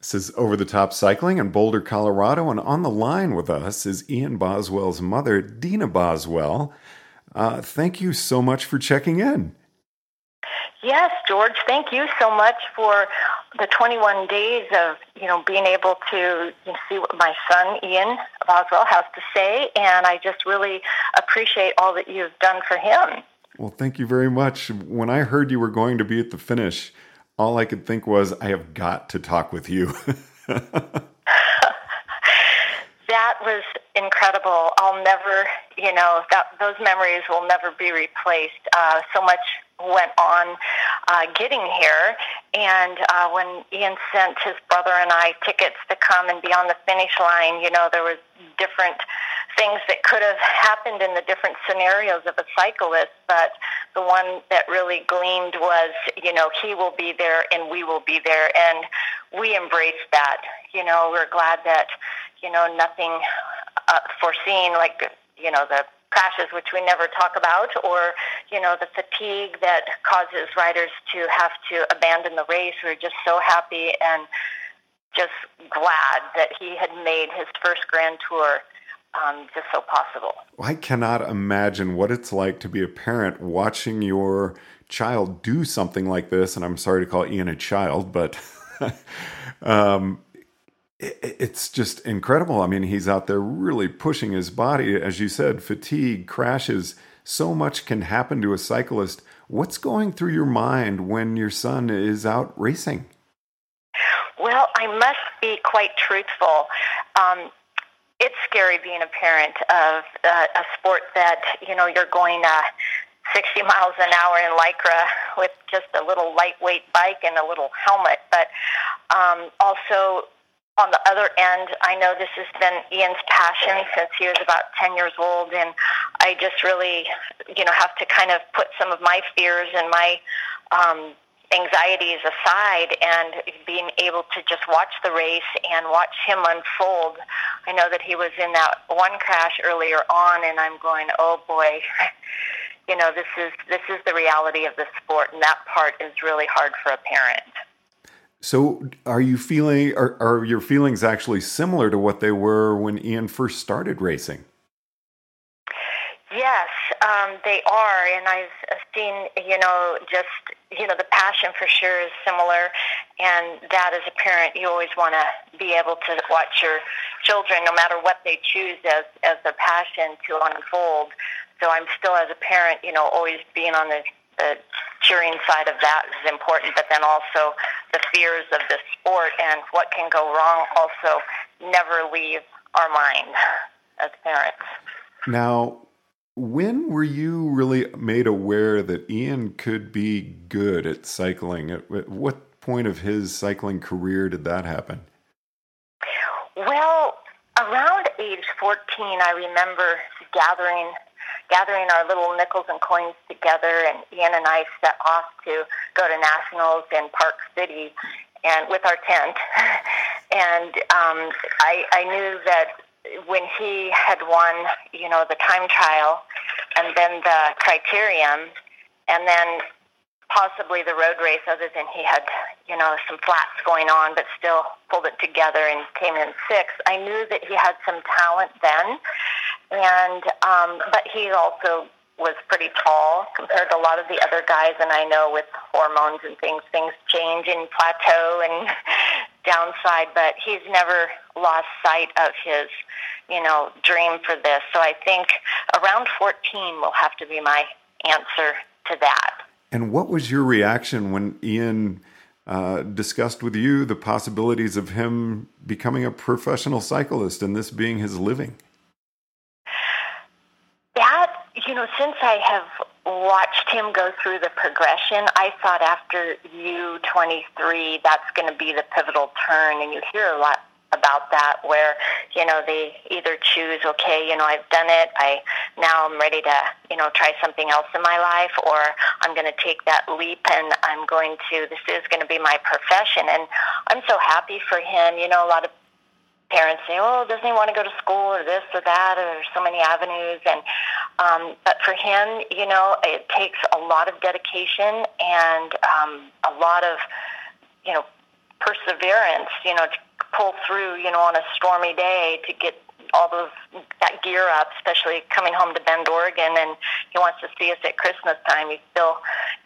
This is Over the Top Cycling in Boulder, Colorado, and on the line with us is Ian Boswell's mother, Dina Boswell. Uh, thank you so much for checking in. Yes, George, thank you so much for the 21 days of, you know, being able to you know, see what my son, Ian Boswell, has to say, and I just really appreciate all that you've done for him. Well, thank you very much. When I heard you were going to be at the finish, all I could think was, I have got to talk with you. was incredible. I'll never, you know, that those memories will never be replaced. Uh, so much went on uh, getting here, and uh, when Ian sent his brother and I tickets to come and be on the finish line, you know, there was different things that could have happened in the different scenarios of a cyclist, but the one that really gleamed was, you know, he will be there and we will be there, and we embraced that. You know, we're glad that, you know, nothing uh, foreseen like, you know, the crashes, which we never talk about, or you know the fatigue that causes riders to have to abandon the race. We're just so happy and just glad that he had made his first Grand Tour um, just so possible. I cannot imagine what it's like to be a parent watching your child do something like this. And I'm sorry to call Ian a child, but um, it's just incredible. I mean, he's out there really pushing his body. As you said, fatigue, crashes, so much can happen to a cyclist. What's going through your mind when your son is out racing? Well, I must be quite truthful. Um, it's scary being a parent of uh, a sport that you know you're going uh, 60 miles an hour in lycra with just a little lightweight bike and a little helmet, but um, also on the other end, I know this has been Ian's passion since he was about 10 years old, and I just really, you know, have to kind of put some of my fears and my um, anxieties aside and being able to just watch the race and watch him unfold. I know that he was in that one crash earlier on, and I'm going, oh boy. You know, this is this is the reality of the sport, and that part is really hard for a parent. So, are you feeling? Are, are your feelings actually similar to what they were when Ian first started racing? Yes, um, they are, and I've seen, you know, just you know, the passion for sure is similar, and that as a parent, you always want to be able to watch your children, no matter what they choose as as their passion to unfold. So I'm still, as a parent, you know, always being on the the cheering side of that is important, but then also the fears of the sport and what can go wrong also never leave our mind as parents. Now, when were you really made aware that Ian could be good at cycling? At what point of his cycling career did that happen? Well, around age 14, I remember gathering gathering our little nickels and coins together, and Ian and I set off to go to nationals in Park City, and with our tent. and um, I, I knew that when he had won, you know, the time trial and then the criterium and then possibly the road race other than he had, you know, some flats going on but still pulled it together and came in sixth. I knew that he had some talent then and um but he also was pretty tall compared to a lot of the other guys and I know with hormones and things things change and plateau and downside but he's never lost sight of his you know dream for this. So I think around 14 will have to be my answer to that. And what was your reaction when Ian uh, discussed with you the possibilities of him becoming a professional cyclist and this being his living you know, since I have watched him go through the progression, I thought after U23, that's going to be the pivotal turn. And you hear a lot about that where, you know, they either choose, okay, you know, I've done it. I now I'm ready to, you know, try something else in my life or I'm going to take that leap and I'm going to, this is going to be my profession. And I'm so happy for him. You know, a lot of parents say, "Oh, doesn't he want to go to school or this or that?" Or so many avenues, and um, but for him, you know, it takes a lot of dedication and um, a lot of, you know, perseverance, you know, to pull through, you know, on a stormy day to get all those that gear up, especially coming home to Bend, Oregon, and he wants to see us at Christmas time. He's still,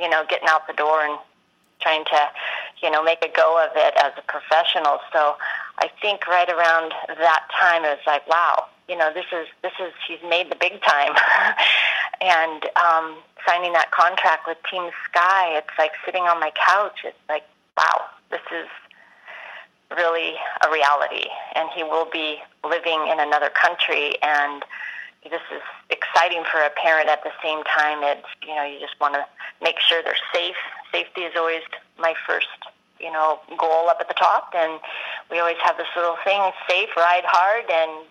you know, getting out the door and trying to, you know, make a go of it as a professional. So I think right around that time it was like, wow, you know, this is this is he's made the big time, and um, signing that contract with Team Sky, it's like sitting on my couch. It's like, wow, this is really a reality, and he will be living in another country. And this is exciting for a parent. At the same time it's you know you just want to make sure they're safe. Safety is always my first you know goal up at the top. And we always have this little thing safe ride hard and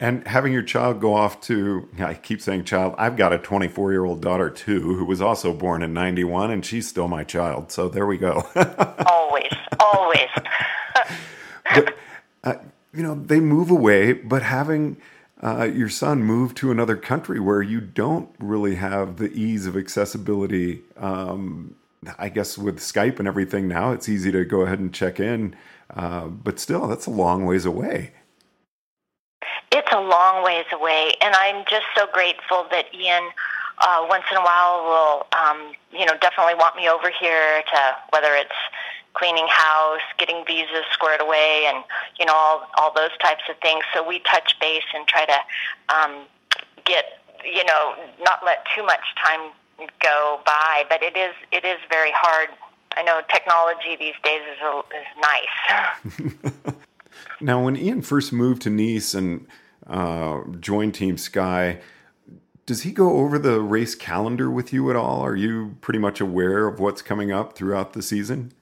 and having your child go off to i keep saying child i've got a 24 year old daughter too who was also born in 91 and she's still my child so there we go always always but, uh, you know they move away but having uh, your son move to another country where you don't really have the ease of accessibility. Um, I guess with Skype and everything now, it's easy to go ahead and check in, uh, but still, that's a long ways away. It's a long ways away, and I'm just so grateful that Ian. Uh, once in a while, will um, you know definitely want me over here to whether it's cleaning house, getting visas squared away, and you know all all those types of things. So we touch base and try to um, get you know not let too much time go by. But it is it is very hard. I know technology these days is a, is nice. now, when Ian first moved to Nice and uh, joined Team Sky. Does he go over the race calendar with you at all? Are you pretty much aware of what's coming up throughout the season?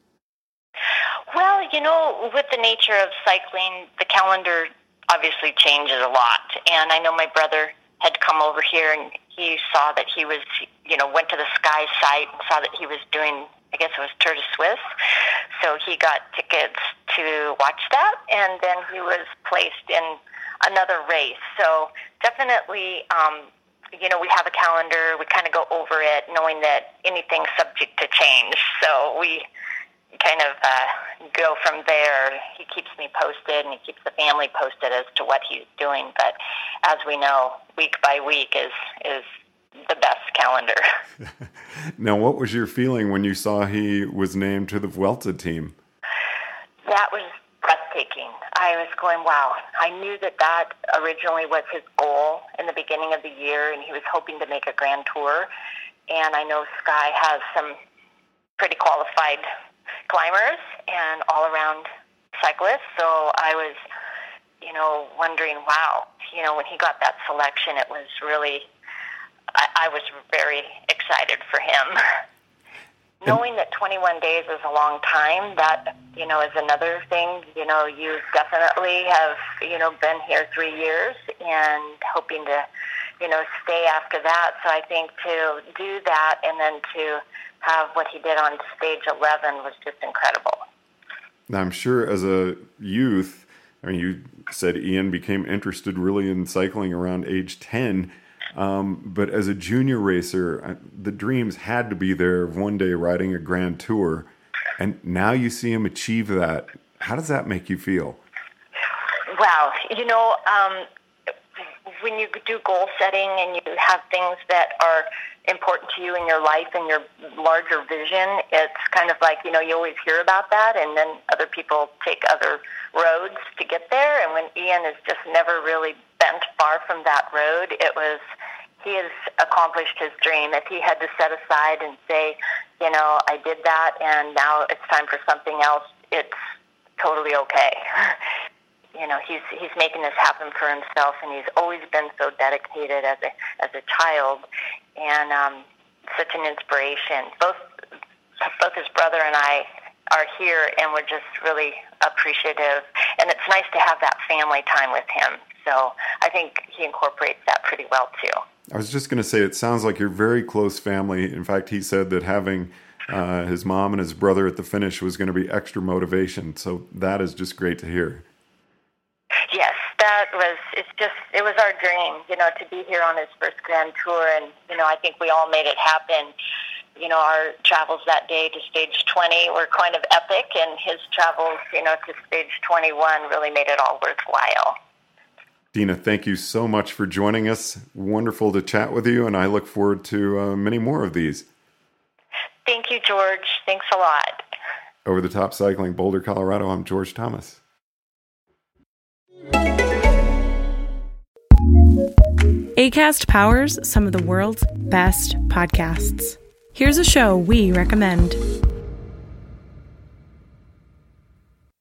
Well, you know, with the nature of cycling, the calendar obviously changes a lot. And I know my brother had come over here and he saw that he was, you know, went to the Sky site and saw that he was doing, I guess it was Tour de Suisse. So he got tickets to watch that and then he was placed in another race. So definitely, um, you know, we have a calendar. We kind of go over it, knowing that anything's subject to change. So we kind of uh, go from there. He keeps me posted and he keeps the family posted as to what he's doing. But as we know, week by week is is the best calendar. now, what was your feeling when you saw he was named to the Vuelta team? That was. I was going, wow. I knew that that originally was his goal in the beginning of the year, and he was hoping to make a grand tour. And I know Sky has some pretty qualified climbers and all around cyclists. So I was, you know, wondering, wow, you know, when he got that selection, it was really, I, I was very excited for him. Knowing that 21 days is a long time, that, you know, is another thing. You know, you definitely have, you know, been here three years and hoping to, you know, stay after that. So I think to do that and then to have what he did on stage 11 was just incredible. Now, I'm sure as a youth, I mean, you said Ian became interested really in cycling around age 10. Um, but as a junior racer, the dreams had to be there of one day riding a grand tour. And now you see him achieve that. How does that make you feel? Wow. You know, um, when you do goal setting and you have things that are important to you in your life and your larger vision, it's kind of like, you know, you always hear about that and then other people take other roads to get there. And when Ian has just never really bent far from that road, it was, he has accomplished his dream. If he had to set aside and say, you know, I did that and now it's time for something else, it's totally okay. you know he's he's making this happen for himself and he's always been so dedicated as a as a child and um such an inspiration both both his brother and I are here and we're just really appreciative and it's nice to have that family time with him so I think he incorporates that pretty well too I was just going to say it sounds like you're very close family in fact he said that having uh, his mom and his brother at the finish was going to be extra motivation so that is just great to hear Yes, that was. It's just. It was our dream, you know, to be here on his first grand tour, and you know, I think we all made it happen. you know, our travels that day to stage 20 were kind of epic, and his travels, you know, to stage 21 really made it all worthwhile. Dina, thank you so much for joining us. Wonderful to chat with you, and I look forward to uh, many more of these. Thank you, George. Thanks a lot. Over the Top Cycling, Boulder, Colorado, I'm George Thomas. ACAST powers some of the world's best podcasts. Here's a show we recommend.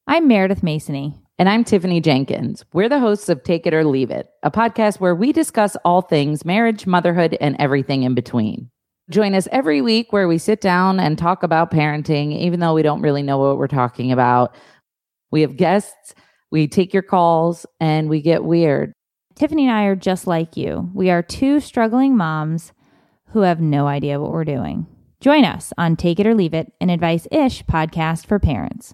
I'm Meredith Masony. And I'm Tiffany Jenkins. We're the hosts of Take It or Leave It, a podcast where we discuss all things marriage, motherhood, and everything in between. Join us every week where we sit down and talk about parenting, even though we don't really know what we're talking about. We have guests, we take your calls, and we get weird. Tiffany and I are just like you. We are two struggling moms who have no idea what we're doing. Join us on Take It or Leave It, an advice ish podcast for parents.